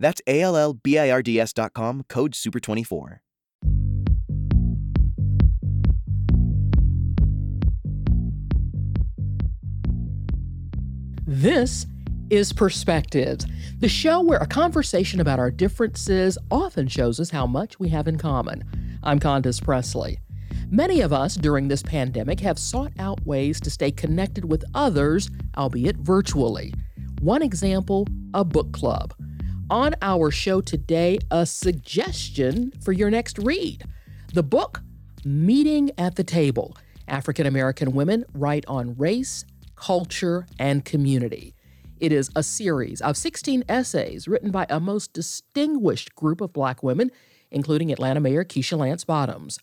That's A L L B I R D S.com, code SUPER24. This is Perspectives, the show where a conversation about our differences often shows us how much we have in common. I'm Condace Pressley. Many of us during this pandemic have sought out ways to stay connected with others, albeit virtually. One example, a book club. On our show today, a suggestion for your next read. The book, Meeting at the Table African American Women Write on Race, Culture, and Community. It is a series of 16 essays written by a most distinguished group of black women, including Atlanta Mayor Keisha Lance Bottoms.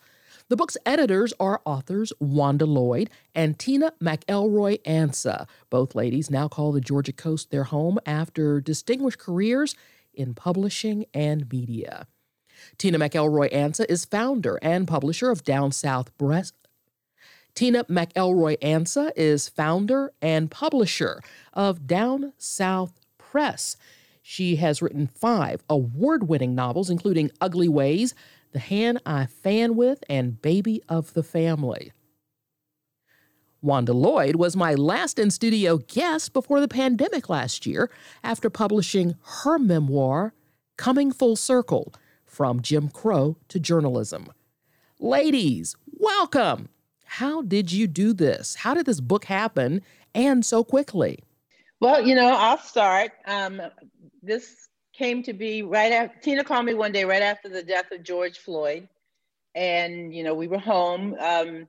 The book's editors are authors Wanda Lloyd and Tina McElroy Ansa. Both ladies now call the Georgia coast their home after distinguished careers in publishing and media. Tina McElroy Ansa is founder and publisher of Down South Press, Tina McElroy Ansa is founder and publisher of Down South Press. She has written five award winning novels, including Ugly Ways, The Hand I Fan With, and Baby of the Family. Wanda Lloyd was my last in studio guest before the pandemic last year after publishing her memoir, Coming Full Circle From Jim Crow to Journalism. Ladies, welcome! How did you do this? How did this book happen and so quickly? Well, you know, I'll start. Um, this came to be right after Tina called me one day right after the death of George Floyd. And, you know, we were home um,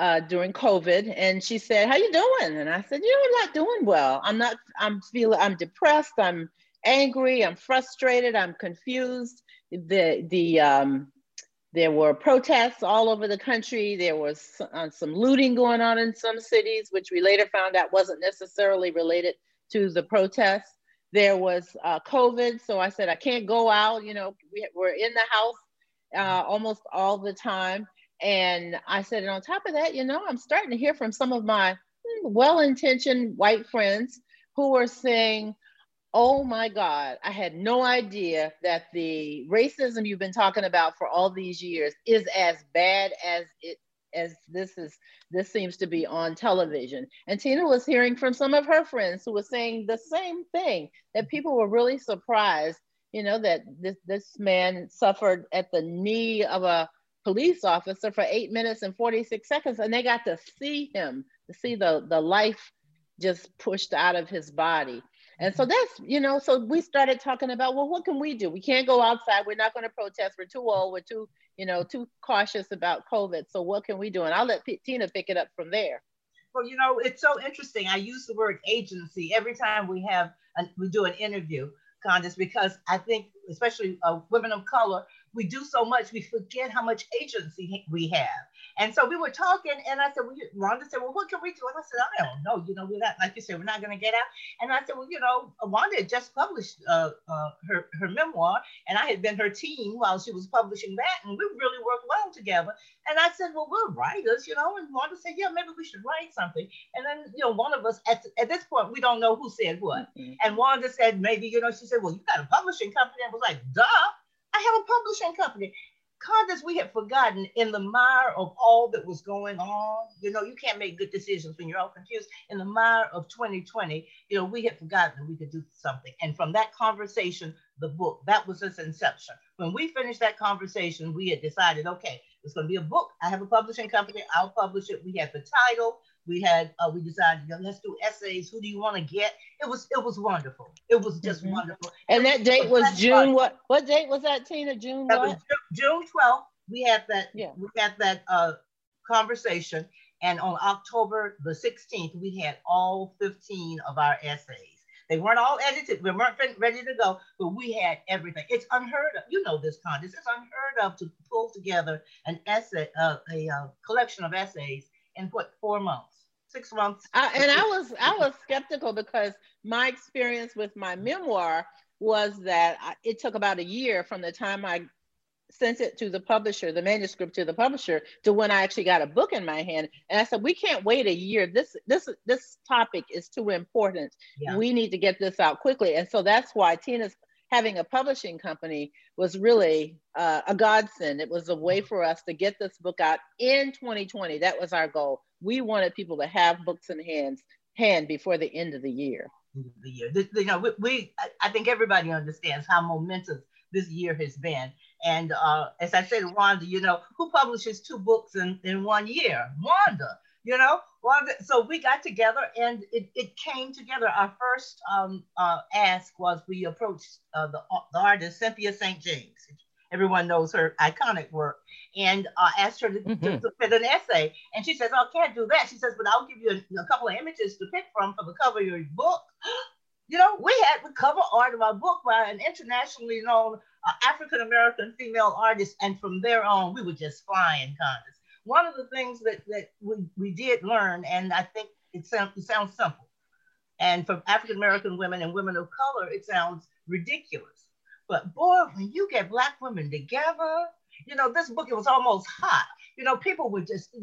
uh, during COVID and she said, how you doing? And I said, you know, I'm not doing well. I'm not, I'm feeling, I'm depressed. I'm angry. I'm frustrated. I'm confused. The, the, um, there were protests all over the country. There was uh, some looting going on in some cities, which we later found out wasn't necessarily related to the protests. There was uh, COVID, so I said I can't go out. You know, we, are in the house uh, almost all the time, and I said, and on top of that, you know, I'm starting to hear from some of my hmm, well-intentioned white friends who are saying, Oh my God, I had no idea that the racism you've been talking about for all these years is as bad as it as this is this seems to be on television. And Tina was hearing from some of her friends who were saying the same thing that people were really surprised, you know, that this this man suffered at the knee of a police officer for eight minutes and 46 seconds, and they got to see him, to see the the life just pushed out of his body. And so that's, you know, so we started talking about, well, what can we do? We can't go outside. We're not going to protest. We're too old. We're too, you know, too cautious about COVID. So what can we do? And I'll let P- Tina pick it up from there. Well, you know, it's so interesting. I use the word agency every time we have, a, we do an interview, Condace, because I think, especially uh, women of color, we do so much, we forget how much agency we have. And so we were talking, and I said, well, Wanda said, well, what can we do? And I said, I don't know. You know, we're not, like you said, we're not going to get out. And I said, well, you know, Wanda had just published uh, uh, her, her memoir, and I had been her team while she was publishing that, and we really worked well together. And I said, well, we're writers, you know, and Wanda said, yeah, maybe we should write something. And then, you know, one of us, at, at this point, we don't know who said what. Mm-hmm. And Wanda said, maybe, you know, she said, well, you got a publishing company. And I was like, duh. I have a publishing company. Condace, we had forgotten in the mire of all that was going on. You know, you can't make good decisions when you're all confused. In the mire of 2020, you know, we had forgotten that we could do something. And from that conversation, the book, that was its inception. When we finished that conversation, we had decided, okay, it's going to be a book. I have a publishing company. I'll publish it. We had the title. We had uh, we decided you know, let's do essays. Who do you want to get? It was it was wonderful. It was just mm-hmm. wonderful. And that date was June. What what date was that, Tina? June that what? June twelfth. We had that. Yeah. We had that uh, conversation, and on October the sixteenth, we had all fifteen of our essays. They weren't all edited. We weren't ready to go, but we had everything. It's unheard of. You know this, Condace. It's unheard of to pull together an essay, uh, a uh, collection of essays in what four months, six months. I, and I was I was skeptical because my experience with my memoir was that I, it took about a year from the time I sent it to the publisher, the manuscript to the publisher, to when I actually got a book in my hand. And I said, we can't wait a year. This this this topic is too important. Yeah. We need to get this out quickly. And so that's why Tina's having a publishing company was really uh, a godsend. It was a way for us to get this book out in 2020. That was our goal. We wanted people to have books in hands hand before the end of the year. The year, you know, we, we I think everybody understands how momentous this year has been. And uh, as I said, Wanda, you know, who publishes two books in, in one year? Wanda, you know, Wanda. So we got together and it, it came together. Our first um, uh, ask was we approached uh, the, the artist Cynthia St. James. Everyone knows her iconic work. And uh, asked her to, mm-hmm. to, to, fit an essay. And she says, Oh, I can't do that. She says, But I'll give you a, a couple of images to pick from for the cover of your book. you know, we had the cover art of our book by an internationally known uh, African American female artist, and from there on, we were just flying, Condace. One of the things that, that we, we did learn, and I think it sounds, it sounds simple, and for African American women and women of color, it sounds ridiculous. But boy, when you get Black women together, you know, this book, it was almost hot. You know, people were just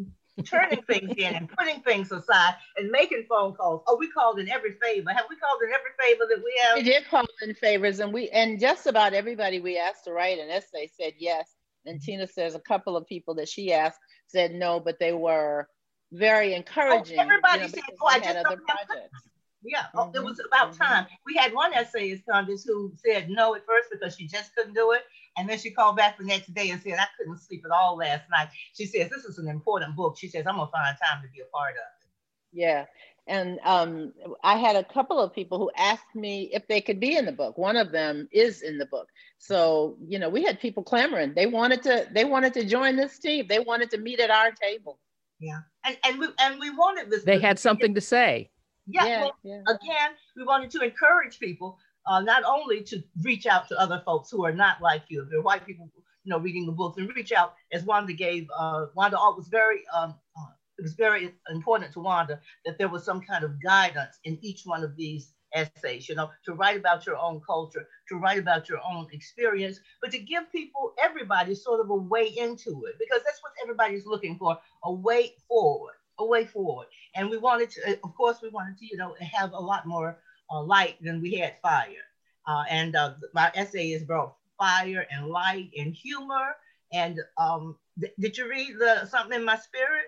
turning things in and putting things aside and making phone calls. Oh, we called in every favor. Have we called in every favor that we have? We did call in favors, and we and just about everybody we asked to write an essay said yes. And Tina says a couple of people that she asked said no, but they were very encouraging. Oh, everybody you know, said, "Oh, I just other projects." Yeah, mm-hmm. it was about mm-hmm. time. We had one essayist, Condace, who said no at first because she just couldn't do it. And then she called back the next day and said, I couldn't sleep at all last night. She says, This is an important book. She says, I'm going to find time to be a part of it. Yeah. And um, I had a couple of people who asked me if they could be in the book. One of them is in the book. So, you know, we had people clamoring. They wanted to, they wanted to join this team. They wanted to meet at our table. Yeah. And, and we and we wanted this. They had something to say. Yeah, yeah, well, yeah, Again, we wanted to encourage people uh, not only to reach out to other folks who are not like you, If they're white people, you know, reading the books, and reach out as Wanda gave. Uh, Wanda was very, um, uh, it was very important to Wanda that there was some kind of guidance in each one of these essays, you know, to write about your own culture, to write about your own experience, but to give people, everybody, sort of a way into it, because that's what everybody's looking for a way forward a way forward. And we wanted to, of course, we wanted to, you know, have a lot more uh, light than we had fire. Uh, and uh, my essay is about fire and light and humor. And um, th- did you read the something in my spirit?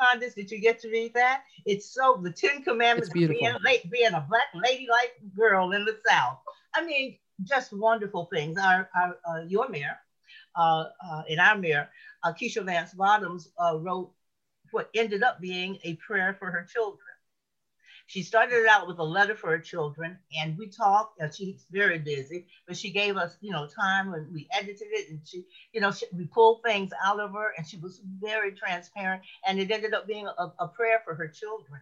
Condace, did you get to read that? It's so the Ten Commandments being, being a black ladylike girl in the South. I mean, just wonderful things. Our, our uh, your mayor, uh, uh, in our mayor, uh, Keisha Lance Bottoms uh, wrote what ended up being a prayer for her children. She started it out with a letter for her children, and we talked. Uh, she's very busy, but she gave us, you know, time when we edited it, and she, you know, she, we pulled things out of her, and she was very transparent. And it ended up being a, a prayer for her children.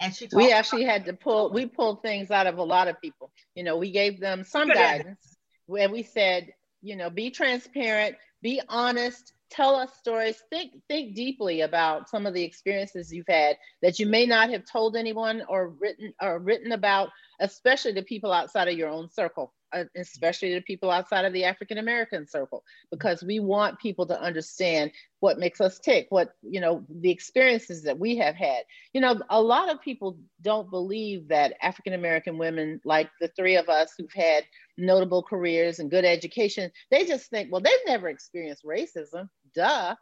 And she, we actually had to pull. We pulled things out of a lot of people. You know, we gave them some guidance where we said, you know, be transparent, be honest, tell us stories think think deeply about some of the experiences you've had that you may not have told anyone or written or written about especially to people outside of your own circle uh, especially to people outside of the african american circle because we want people to understand what makes us tick what you know the experiences that we have had you know a lot of people don't believe that african american women like the three of us who've had notable careers and good education they just think well they've never experienced racism duh.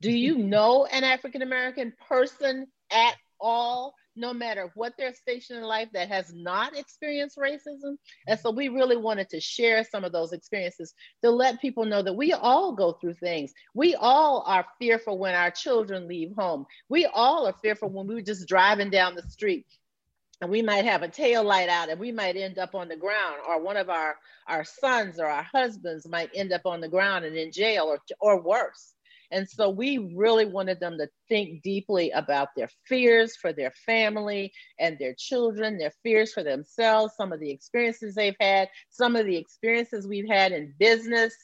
Do you know an African American person at all, no matter what their station in life, that has not experienced racism? And so we really wanted to share some of those experiences to let people know that we all go through things. We all are fearful when our children leave home. We all are fearful when we are just driving down the street and we might have a tail light out and we might end up on the ground or one of our our sons or our husbands might end up on the ground and in jail or, or worse And so we really wanted them to think deeply about their fears for their family and their children, their fears for themselves, some of the experiences they've had, some of the experiences we've had in business,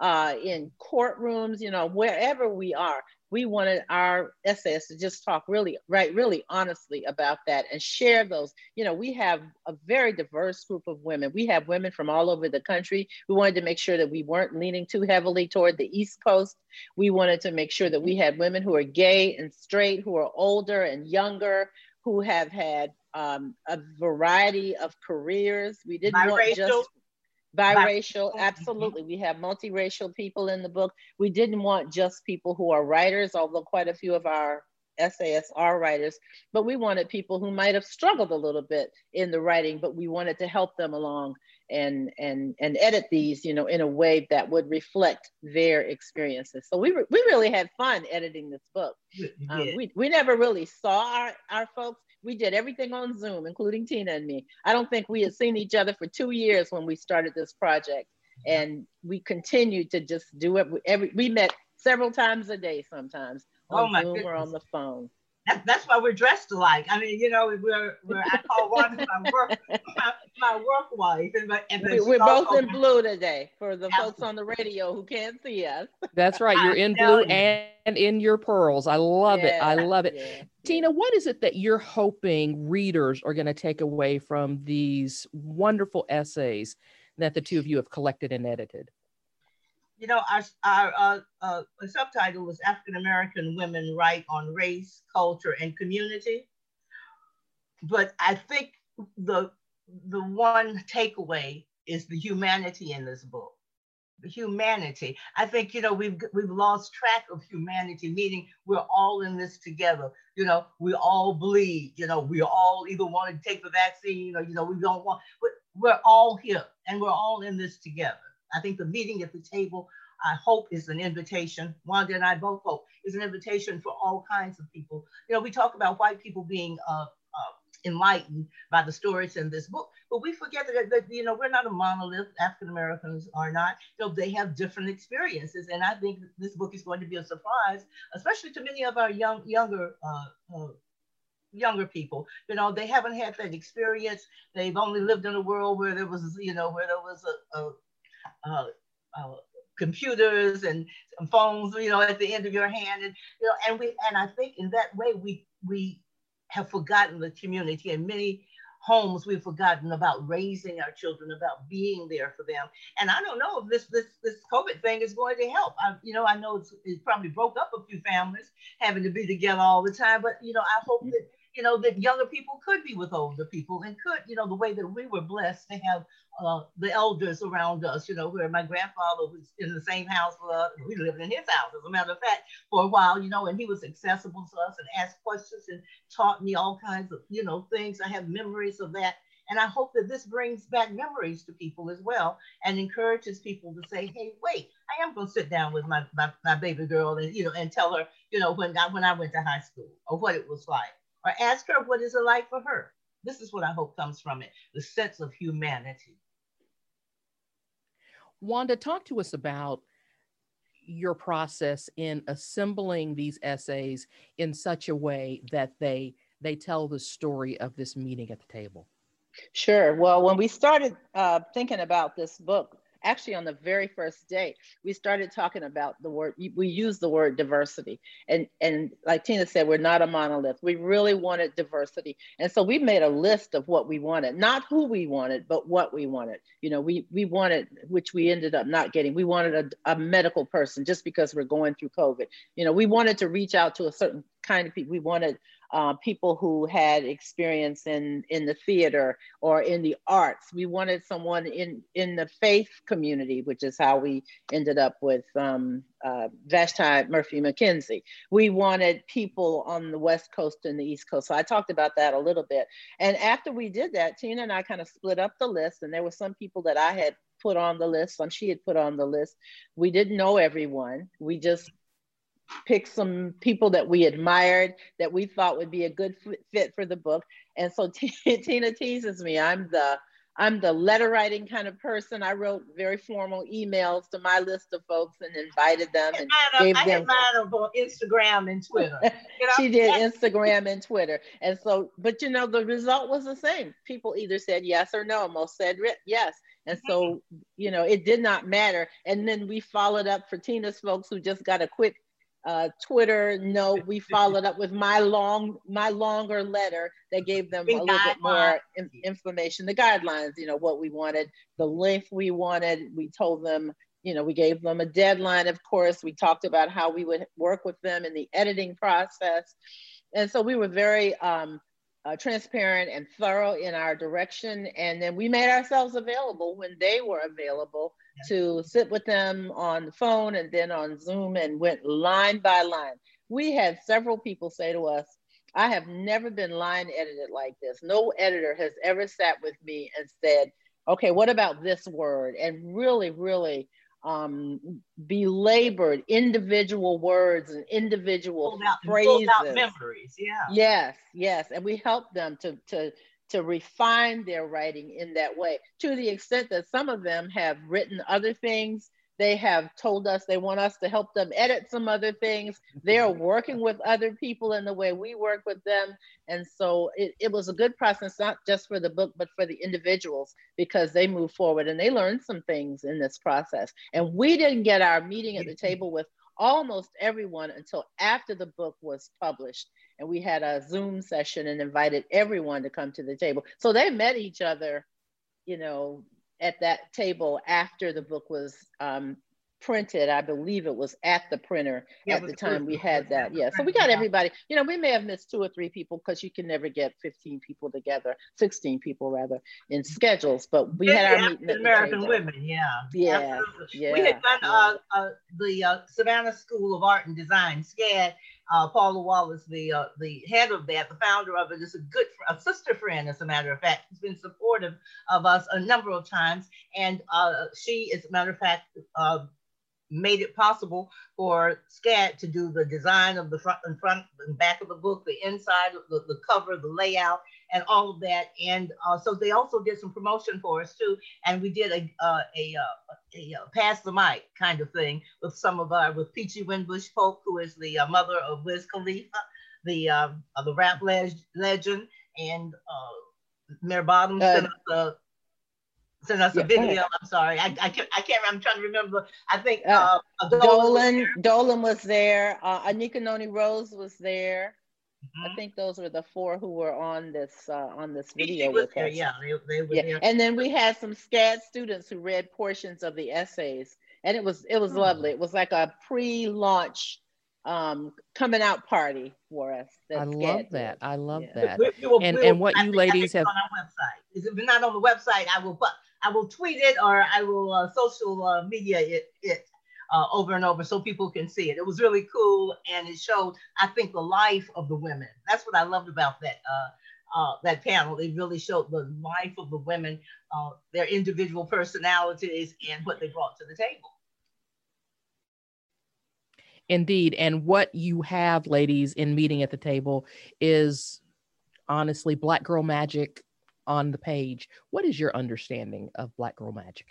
uh, in courtrooms, you know, wherever we are we wanted our essayists to just talk really, right, really honestly about that and share those. You know, we have a very diverse group of women. We have women from all over the country. We wanted to make sure that we weren't leaning too heavily toward the East Coast. We wanted to make sure that we had women who are gay and straight, who are older and younger, who have had um, a variety of careers. We didn't Biracial. want just biracial mm-hmm. absolutely. We have multiracial people in the book. We didn't want just people who are writers although quite a few of our essayists are writers but we wanted people who might have struggled a little bit in the writing but we wanted to help them along and and and edit these you know in a way that would reflect their experiences so we, re- we really had fun editing this book um, we, we never really saw our, our folks we did everything on Zoom, including Tina and me. I don't think we had seen each other for two years when we started this project. And we continued to just do it. Every, we met several times a day sometimes on oh my Zoom goodness. or on the phone. That, that's why we're dressed alike. I mean, you know, we're, we're I call one my work my, my work wife, and, my, and we, are both in blue today for the folks on the radio who can't see us. That's right. You're in blue you. and in your pearls. I love yeah, it. I love it. Yeah, Tina, what is it that you're hoping readers are going to take away from these wonderful essays that the two of you have collected and edited? You know, our, our uh, uh, subtitle was African American Women Write on Race, Culture, and Community. But I think the, the one takeaway is the humanity in this book. The humanity. I think, you know, we've, we've lost track of humanity, meaning we're all in this together. You know, we all bleed, you know, we all either want to take the vaccine or, you know, we don't want, but we're all here and we're all in this together. I think the meeting at the table, I hope, is an invitation. Wanda and I both hope is an invitation for all kinds of people. You know, we talk about white people being uh, uh, enlightened by the stories in this book, but we forget that, that you know we're not a monolith. African Americans are not. You know, they have different experiences, and I think this book is going to be a surprise, especially to many of our young younger. Uh, uh younger people. You know, they haven't had that experience. They've only lived in a world where there was, you know, where there was a, a, uh, uh, computers and phones, you know, at the end of your hand, and you know, and we and I think in that way we we have forgotten the community. and many homes, we've forgotten about raising our children, about being there for them. And I don't know if this this this COVID thing is going to help. I, you know, I know it's, it probably broke up a few families having to be together all the time, but you know, I hope that you know, that younger people could be with older people and could, you know, the way that we were blessed to have uh, the elders around us, you know, where my grandfather was in the same house with us. We lived in his house, as a matter of fact, for a while, you know, and he was accessible to us and asked questions and taught me all kinds of, you know, things. I have memories of that. And I hope that this brings back memories to people as well and encourages people to say, hey, wait, I am going to sit down with my, my, my baby girl and, you know, and tell her, you know, when I, when I went to high school or what it was like or ask her what is it like for her. This is what I hope comes from it the sense of humanity. Wanda, talk to us about your process in assembling these essays in such a way that they they tell the story of this meeting at the table. Sure. Well, when we started uh, thinking about this book, actually on the very first day we started talking about the word we use the word diversity. And and like tina said we're not a monolith. We really wanted diversity. And so we made a list of what we wanted not who we wanted but what we wanted. You know we we wanted which we ended up not getting. We wanted a, a medical person just because we're going through covid. You know we wanted to reach out to a certain kind of people. We wanted uh, people who had experience in, in the theater or in the arts. We wanted someone in, in the faith community, which is how we ended up with um, uh, Vashti Murphy McKenzie. We wanted people on the West Coast and the East Coast. So I talked about that a little bit. And after we did that, Tina and I kind of split up the list, and there were some people that I had put on the list, some she had put on the list. We didn't know everyone. We just pick some people that we admired that we thought would be a good fit for the book. And so Tina teases me. I'm the I'm the letter writing kind of person. I wrote very formal emails to my list of folks and invited them and I gave I them. I mine on Instagram and Twitter. You know? she did Instagram and Twitter, and so, but you know, the result was the same. People either said yes or no. Most said yes, and so, you know, it did not matter. And then we followed up for Tina's folks who just got a quick uh, Twitter note. We followed up with my long, my longer letter that gave them a little bit more in, information, the guidelines, you know, what we wanted, the length we wanted. We told them, you know, we gave them a deadline, of course. We talked about how we would work with them in the editing process. And so we were very um, uh, transparent and thorough in our direction. And then we made ourselves available when they were available to sit with them on the phone and then on Zoom and went line by line. We had several people say to us, I have never been line edited like this. No editor has ever sat with me and said, okay, what about this word? And really, really um, belabored individual words and individual out, phrases. memories, yeah. Yes, yes. And we help them to, to to refine their writing in that way to the extent that some of them have written other things. They have told us they want us to help them edit some other things. They're working with other people in the way we work with them. And so it, it was a good process not just for the book but for the individuals because they move forward and they learned some things in this process. And we didn't get our meeting at the mm-hmm. table with almost everyone until after the book was published and we had a Zoom session and invited everyone to come to the table. So they met each other, you know, at that table after the book was um, printed. I believe it was at the printer yeah, at the time we had that. Yeah. So we got everybody, you know, we may have missed two or three people because you can never get 15 people together, 16 people rather in schedules, but we yeah, had our meeting. American women. Yeah. Yeah. yeah. We had done uh, uh, the uh, Savannah School of Art and Design, SCAD, uh, Paula Wallace, the uh, the head of that, the founder of it, is a good a sister friend, as a matter of fact. She's been supportive of us a number of times, and uh, she, as a matter of fact, uh, made it possible for SCAD to do the design of the front and front and back of the book, the inside, the, the cover, the layout, and all of that. And uh, so they also did some promotion for us too. And we did a uh, a, uh, a, a, pass the mic kind of thing with some of our with Peachy Wimbush Polk, who is the uh, mother of Wiz Khalifa, the uh, the rap leg- legend, and uh, Mayor Bottom sent us sent us yeah, a video. I'm sorry, I, I can't I can't. I'm trying to remember. I think uh, Dolan Dolan was there. Uh, Anika Noni Rose was there. Mm-hmm. I think those were the four who were on this uh, on this video with there, us. Yeah, they, they were yeah. There. And then we had some SCAD students who read portions of the essays, and it was it was mm-hmm. lovely. It was like a pre-launch um, coming out party for us. I love that. I love yeah. that. We, we will, and we will, and what you ladies have on our website. If it's not on the website, I will put I will tweet it or I will uh, social uh, media it, it uh, over and over so people can see it. It was really cool and it showed, I think, the life of the women. That's what I loved about that. Uh, uh, that panel, it really showed the life of the women, uh, their individual personalities, and what they brought to the table. Indeed. And what you have, ladies, in meeting at the table is honestly Black Girl Magic on the page. What is your understanding of Black Girl Magic?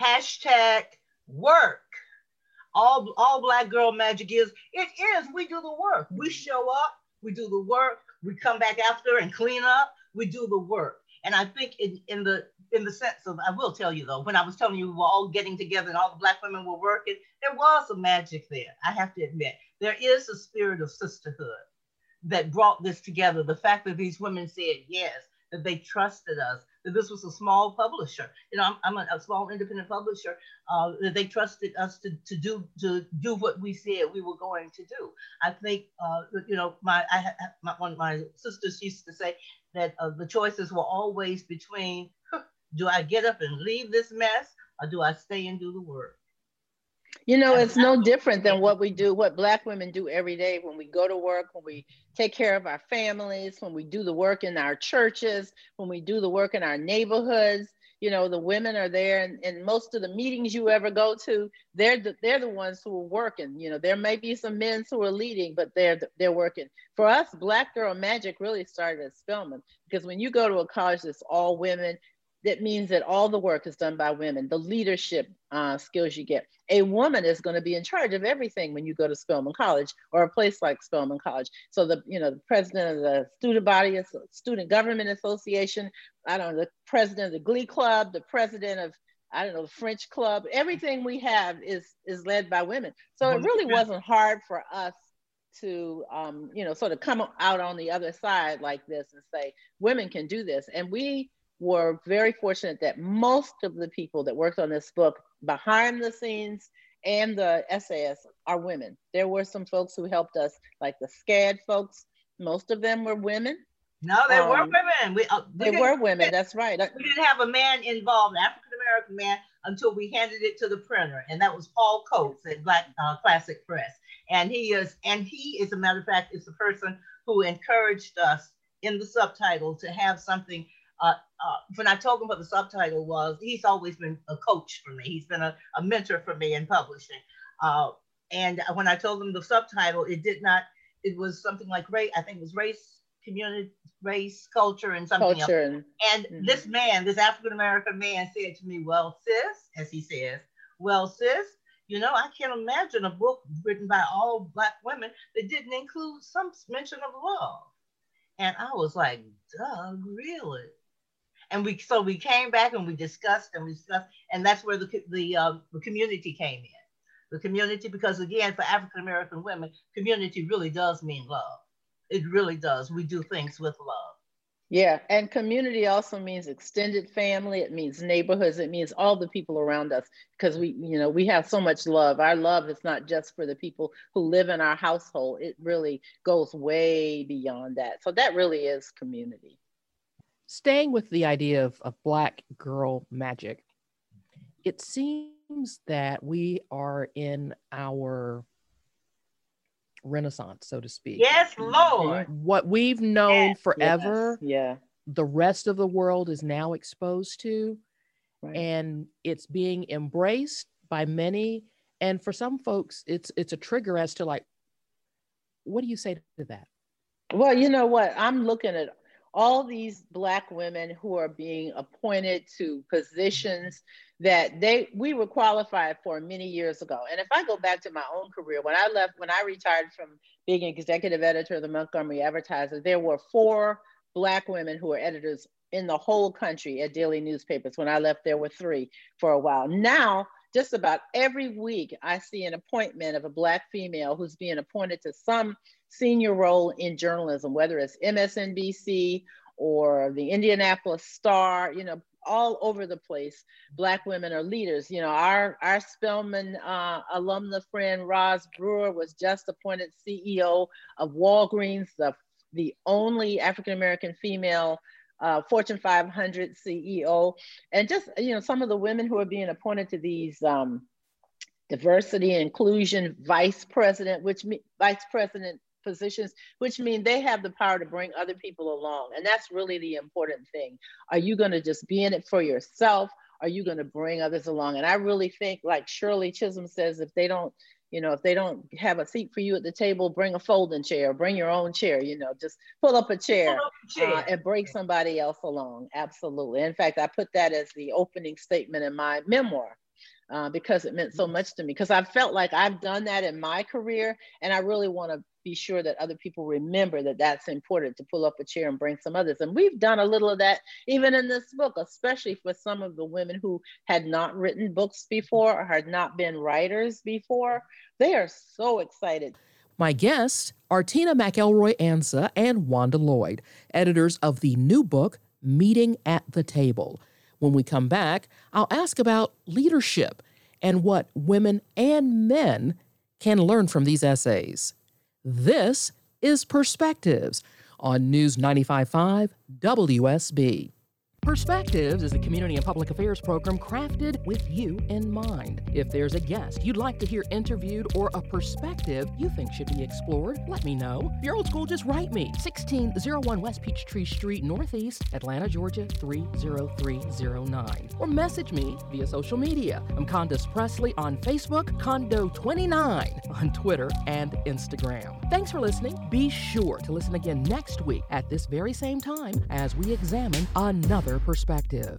Hashtag work. All, all Black Girl Magic is, it is, we do the work. We show up, we do the work, we come back after and clean up, we do the work. And I think in, in the in the sense of, I will tell you though, when I was telling you we were all getting together and all the black women were working, there was a magic there. I have to admit, there is a spirit of sisterhood that brought this together. The fact that these women said yes, that they trusted us, that this was a small publisher. You know, I'm, I'm a, a, small independent publisher, uh, that they trusted us to, to do to do what we said we were going to do. I think, uh, you know, my, I, my one of my sisters used to say that uh, the choices were always between, do I get up and leave this mess or do I stay and do the work? You know, it's no different than what we do, what Black women do every day when we go to work, when we take care of our families, when we do the work in our churches, when we do the work in our neighborhoods. You know, the women are there, and, and most of the meetings you ever go to, they're the, they're the ones who are working. You know, there may be some men who are leading, but they're they're working. For us, Black Girl Magic really started at Spelman because when you go to a college that's all women, that means that all the work is done by women, the leadership uh, skills you get. A woman is going to be in charge of everything when you go to Spelman College or a place like Spelman College. So the, you know, the president of the student body, student government association, I don't know, the president of the Glee Club, the president of I don't know, the French club, everything we have is is led by women. So it really wasn't hard for us to um, you know, sort of come out on the other side like this and say, women can do this. And we were very fortunate that most of the people that worked on this book behind the scenes and the essayists are women. There were some folks who helped us, like the SCAD folks. Most of them were women. No, they um, were women. We, uh, we they were women. That's right. We didn't have a man involved, African American man, until we handed it to the printer, and that was Paul Coates at Black uh, Classic Press. And he is, and he, as a matter of fact, is the person who encouraged us in the subtitle to have something uh, uh, when I told him what the subtitle was, he's always been a coach for me. He's been a, a mentor for me in publishing. Uh, and when I told him the subtitle, it did not, it was something like race, I think it was race, community, race, culture, and something culture. else. And mm-hmm. this man, this African American man said to me, Well, sis, as he says, well, sis, you know, I can't imagine a book written by all Black women that didn't include some mention of love. And I was like, Doug, really? And we so we came back and we discussed and we discussed and that's where the the, uh, the community came in. The community because again for african american women community really does mean love. It really does. We do things with love. Yeah and community also means extended family. It means neighborhoods. It means all the people around us because we you know we have so much love. Our love is not just for the people who live in our household. It really goes way beyond that. So that really is community staying with the idea of, of black girl magic, it seems that we are in our renaissance, so to speak. Yes, Lord. What we've known yes, forever, yes, yeah. the rest of the world is now exposed to, right. and it's being embraced by many. And for some folks, it's it's a trigger as to like, what do you say to that? Well, you know what? I'm looking at all these black women who are being appointed to positions that they we were qualified for many years ago. And if I go back to my own career, when I left, when I retired from being executive editor of the Montgomery Advertiser, there were four black women who were editors in the whole country at daily newspapers. When I left, there were three for a while. Now, just about every week, I see an appointment of a black female who's being appointed to some senior role in journalism, whether it's MSNBC or the Indianapolis Star, you know, all over the place. Black women are leaders. You know, our our Spelman uh, alumna friend Roz Brewer was just appointed CEO of Walgreens, the the only African American female uh, Fortune 500 CEO, and just you know some of the women who are being appointed to these um, diversity inclusion vice president, which me, vice president positions, which mean they have the power to bring other people along. And that's really the important thing. Are you going to just be in it for yourself? Are you going to bring others along? And I really think, like Shirley Chisholm says, if they don't, you know, if they don't have a seat for you at the table, bring a folding chair, bring your own chair, you know, just pull up a chair, up a chair. Uh, and bring somebody else along. Absolutely. In fact, I put that as the opening statement in my memoir. Uh, because it meant so much to me. Because I felt like I've done that in my career, and I really want to be sure that other people remember that that's important to pull up a chair and bring some others. And we've done a little of that even in this book, especially for some of the women who had not written books before or had not been writers before. They are so excited. My guests are Tina McElroy Ansa and Wanda Lloyd, editors of the new book, Meeting at the Table. When we come back, I'll ask about leadership and what women and men can learn from these essays. This is Perspectives on News 95.5 WSB. Perspectives is a community and public affairs program crafted with you in mind. If there's a guest you'd like to hear interviewed or a perspective you think should be explored, let me know. If you're old school, just write me. 1601 West Peachtree Street, Northeast, Atlanta, Georgia 30309. Or message me via social media. I'm Condace Pressley on Facebook, Condo29 on Twitter and Instagram. Thanks for listening. Be sure to listen again next week at this very same time as we examine another perspective.